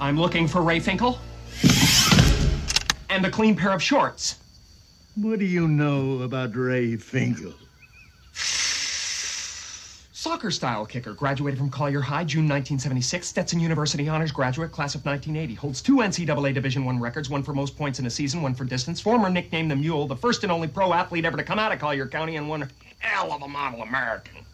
I'm looking for Ray Finkle. And a clean pair of shorts. What do you know about Ray Finkle? Soccer style kicker. Graduated from Collier High, June 1976. Stetson University honors graduate, class of 1980. Holds two NCAA Division I records, one for most points in a season, one for distance. Former nicknamed the Mule, the first and only pro athlete ever to come out of Collier County, and one hell of a model American.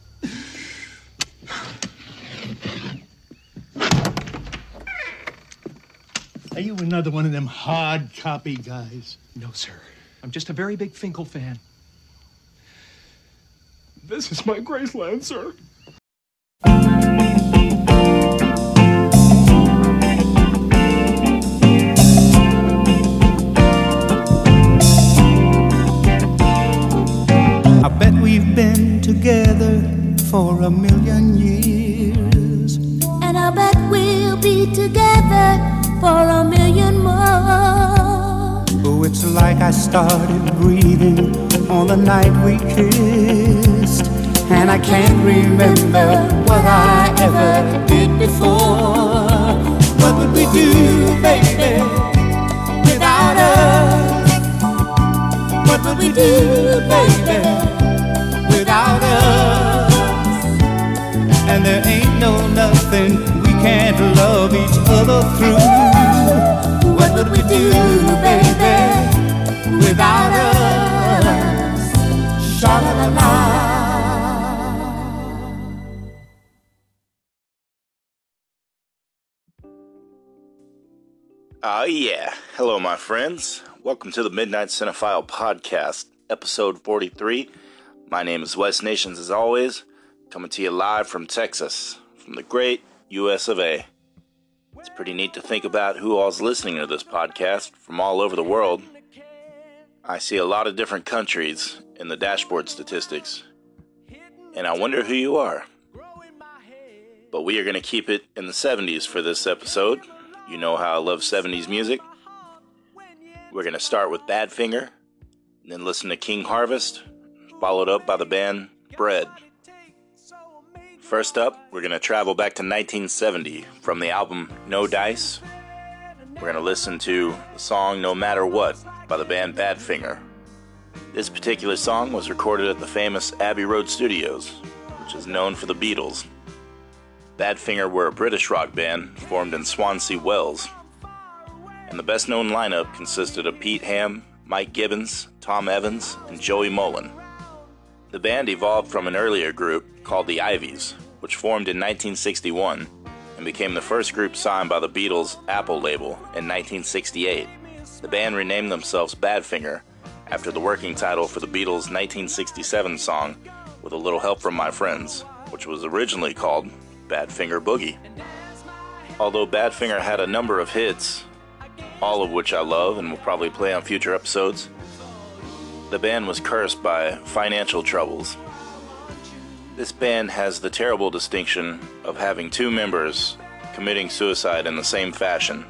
Are you another one of them hard copy guys? No, sir. I'm just a very big Finkle fan. This is my Graceland, sir. I bet we've been together for a million years. For a million more. Oh, it's like I started breathing on the night we kissed. And I can't remember what I ever did before. What would we do, baby, without us? What would we do, baby, without us? And there ain't no nothing we can't love each other through. We do, baby, without us? Sha la la la. Ah, yeah. Hello, my friends. Welcome to the Midnight Cinephile Podcast, episode 43. My name is Wes Nations, as always, coming to you live from Texas, from the great US of A. It's pretty neat to think about who all's listening to this podcast from all over the world. I see a lot of different countries in the dashboard statistics, and I wonder who you are. But we are going to keep it in the 70s for this episode. You know how I love 70s music. We're going to start with Badfinger, then listen to King Harvest, followed up by the band Bread. First up, we're going to travel back to 1970 from the album No Dice. We're going to listen to the song No Matter What by the band Badfinger. This particular song was recorded at the famous Abbey Road Studios, which is known for the Beatles. Badfinger were a British rock band formed in Swansea, Wales, and the best known lineup consisted of Pete Ham, Mike Gibbins, Tom Evans, and Joey Molland. The band evolved from an earlier group called the Iveys, which formed in 1961 and became the first group signed by the Beatles' Apple label in 1968. The band renamed themselves Badfinger after the working title for the Beatles' 1967 song With a Little Help from My Friends, which was originally called Badfinger Boogie. Although Badfinger had a number of hits, all of which I love and will probably play on future episodes, the band was cursed by financial troubles. This band has the terrible distinction of having two members committing suicide in the same fashion.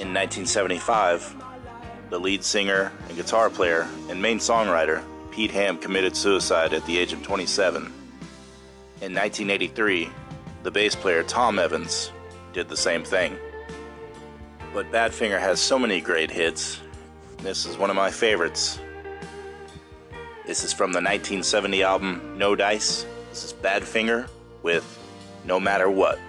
In 1975, the lead singer and guitar player and main songwriter Pete Ham committed suicide at the age of 27. In 1983, the bass player Tom Evans did the same thing. But Badfinger has so many great hits. This is one of my favorites. This is from the 1970 album No Dice. This is Badfinger with No Matter What.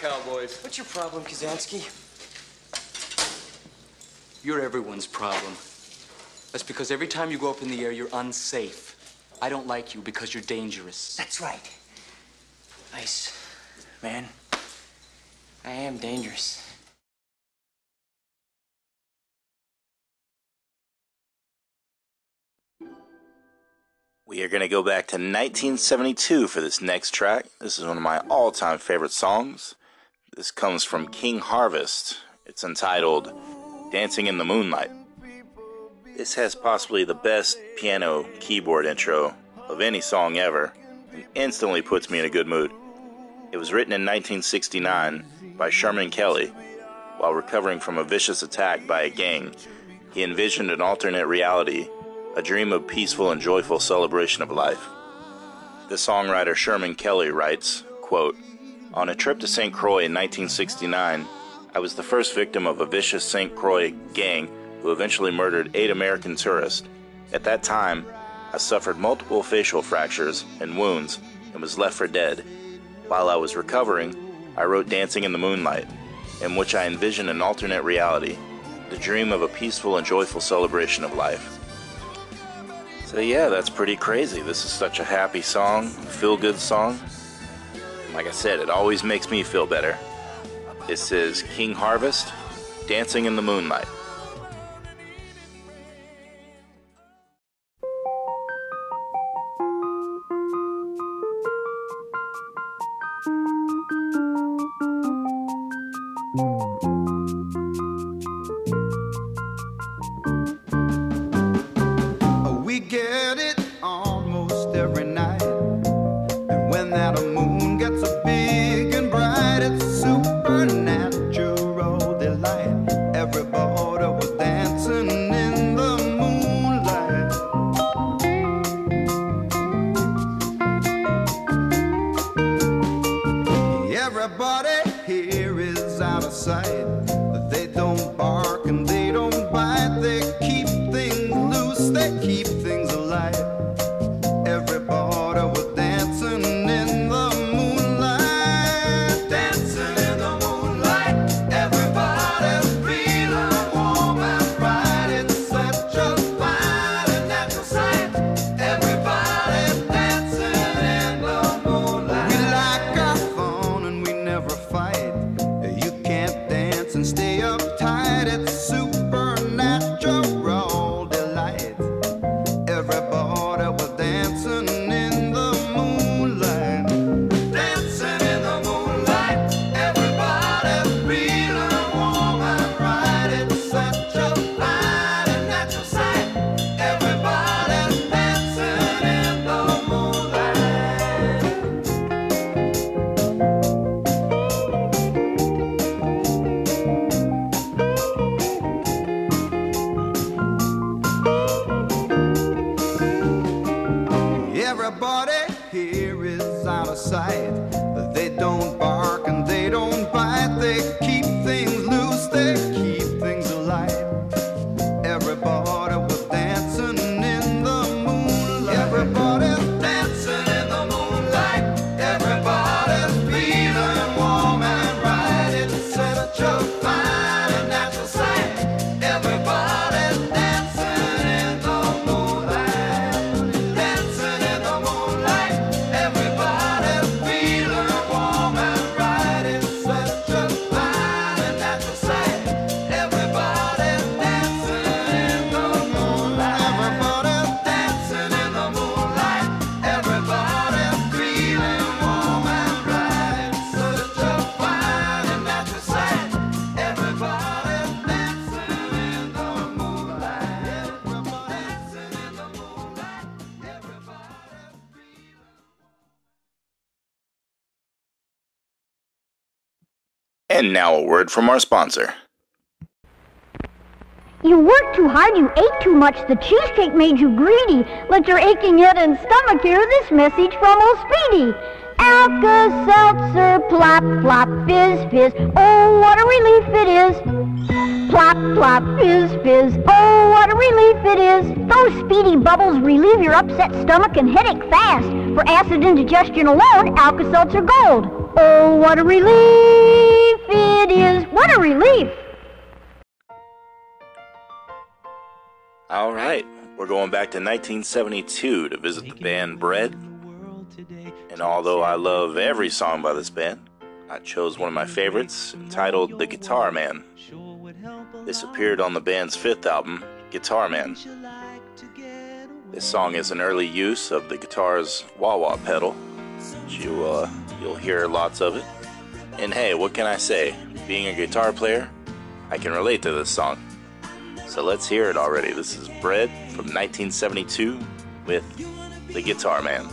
Cowboys. What's your problem, Kazansky? You're everyone's problem. That's because every time you go up in the air, you're unsafe. I don't like you because you're dangerous. That's right. Ice, man. I am dangerous. We are going to go back to 1972 for this next track. This is one of my all time favorite songs. This comes from King Harvest. It's entitled Dancing in the Moonlight. This has possibly the best piano keyboard intro of any song ever and instantly puts me in a good mood. It was written in 1969 by Sherman Kelly while recovering from a vicious attack by a gang. He envisioned an alternate reality a dream of peaceful and joyful celebration of life. The songwriter Sherman Kelly writes, quote, On a trip to St. Croix in 1969, I was the first victim of a vicious St. Croix gang who eventually murdered eight American tourists. At that time, I suffered multiple facial fractures and wounds and was left for dead. While I was recovering, I wrote Dancing in the Moonlight, in which I envisioned an alternate reality, the dream of a peaceful and joyful celebration of life. So yeah, that's pretty crazy. This is such a happy song, feel good song. Like I said, it always makes me feel better. This is King Harvest, Dancing in the Moonlight. Everybody here is out of sight. Everybody here is out of sight. They don't bark and they don't bite. They keep things loose, they And now a word from our sponsor. You worked too hard, you ate too much, the cheesecake made you greedy. Let your aching head and stomach hear this message from old Speedy. Alka-Seltzer, plop, plop, fizz, fizz, oh, what a relief it is. Plop, plop, fizz, fizz, oh, what a relief it is. Those speedy bubbles relieve your upset stomach and headache fast. For acid indigestion alone, Alka-Seltzer Gold. Oh, what a relief it is. What a relief. All right, we're going back to 1972 to visit the band Bread. And although I love every song by this band, I chose one of my favorites entitled The Guitar Man. This appeared on the band's fifth album, Guitar Man. This song is an early use of the guitar's wah wah pedal. You, uh, you'll hear lots of it. And hey, what can I say? Being a guitar player, I can relate to this song. So let's hear it already. This is Bread from 1972 with The Guitar Man.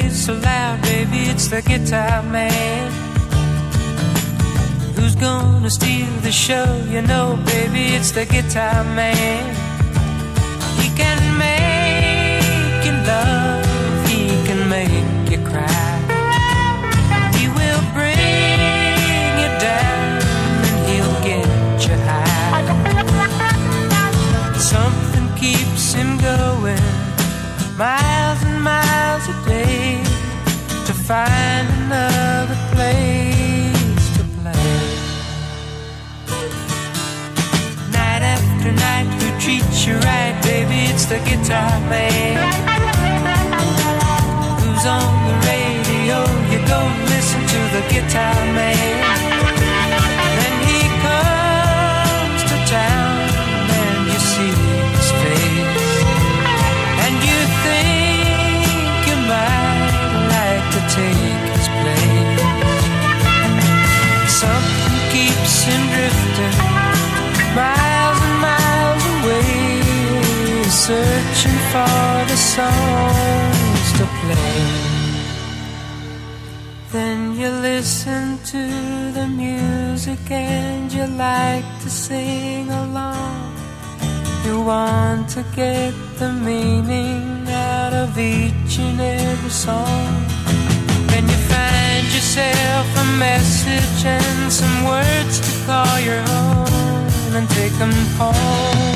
Plays so loud, baby? It's the guitar man. Who's gonna steal the show? You know, baby, it's the guitar man. He can make you love, he can make find another place to play. Night after night, who treats you right, baby? It's the guitar man. Who's on the radio? You go listen to the guitar man. For the songs to play. Then you listen to the music and you like to sing along. You want to get the meaning out of each and every song. Then you find yourself a message and some words to call your own and take them home.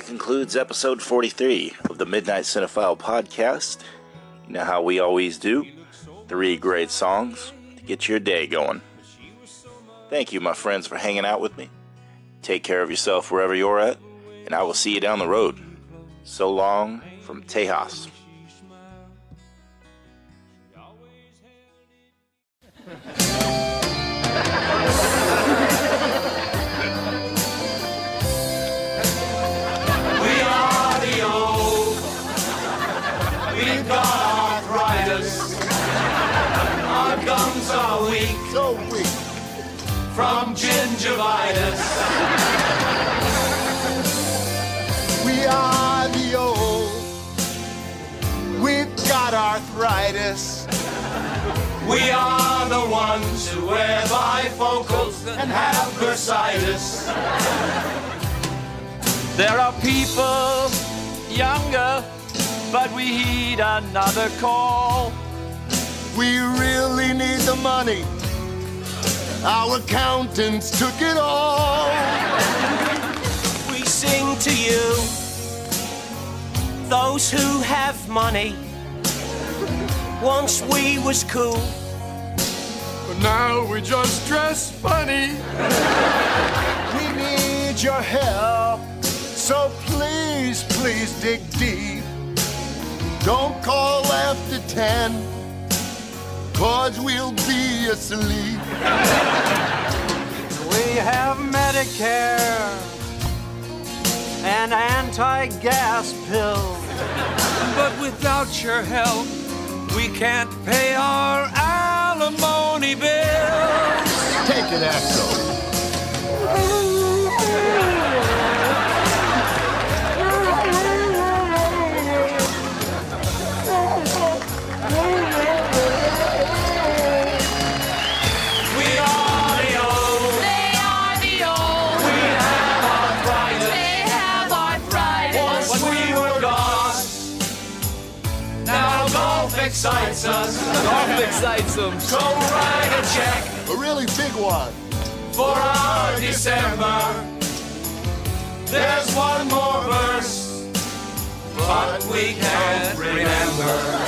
That concludes episode 43 of the Midnight Cinephile podcast. You know how we always do three great songs to get your day going. Thank you, my friends, for hanging out with me. Take care of yourself wherever you're at, and I will see you down the road. So long from Tejas. Gingivitis. We are the old. We've got arthritis. We are the ones who wear bifocals and have bursitis. There are people younger, but we heed another call. We really need the money. Our accountants took it all. We sing to you, those who have money. Once we was cool, but now we just dress funny. We need your help, so please, please dig deep. Don't call after ten, cause we'll be asleep. We have Medicare and anti-gas pills. But without your help, we can't pay our alimony bills. Take it, Axel. Big one. for our December. There's one more verse, but we can't remember.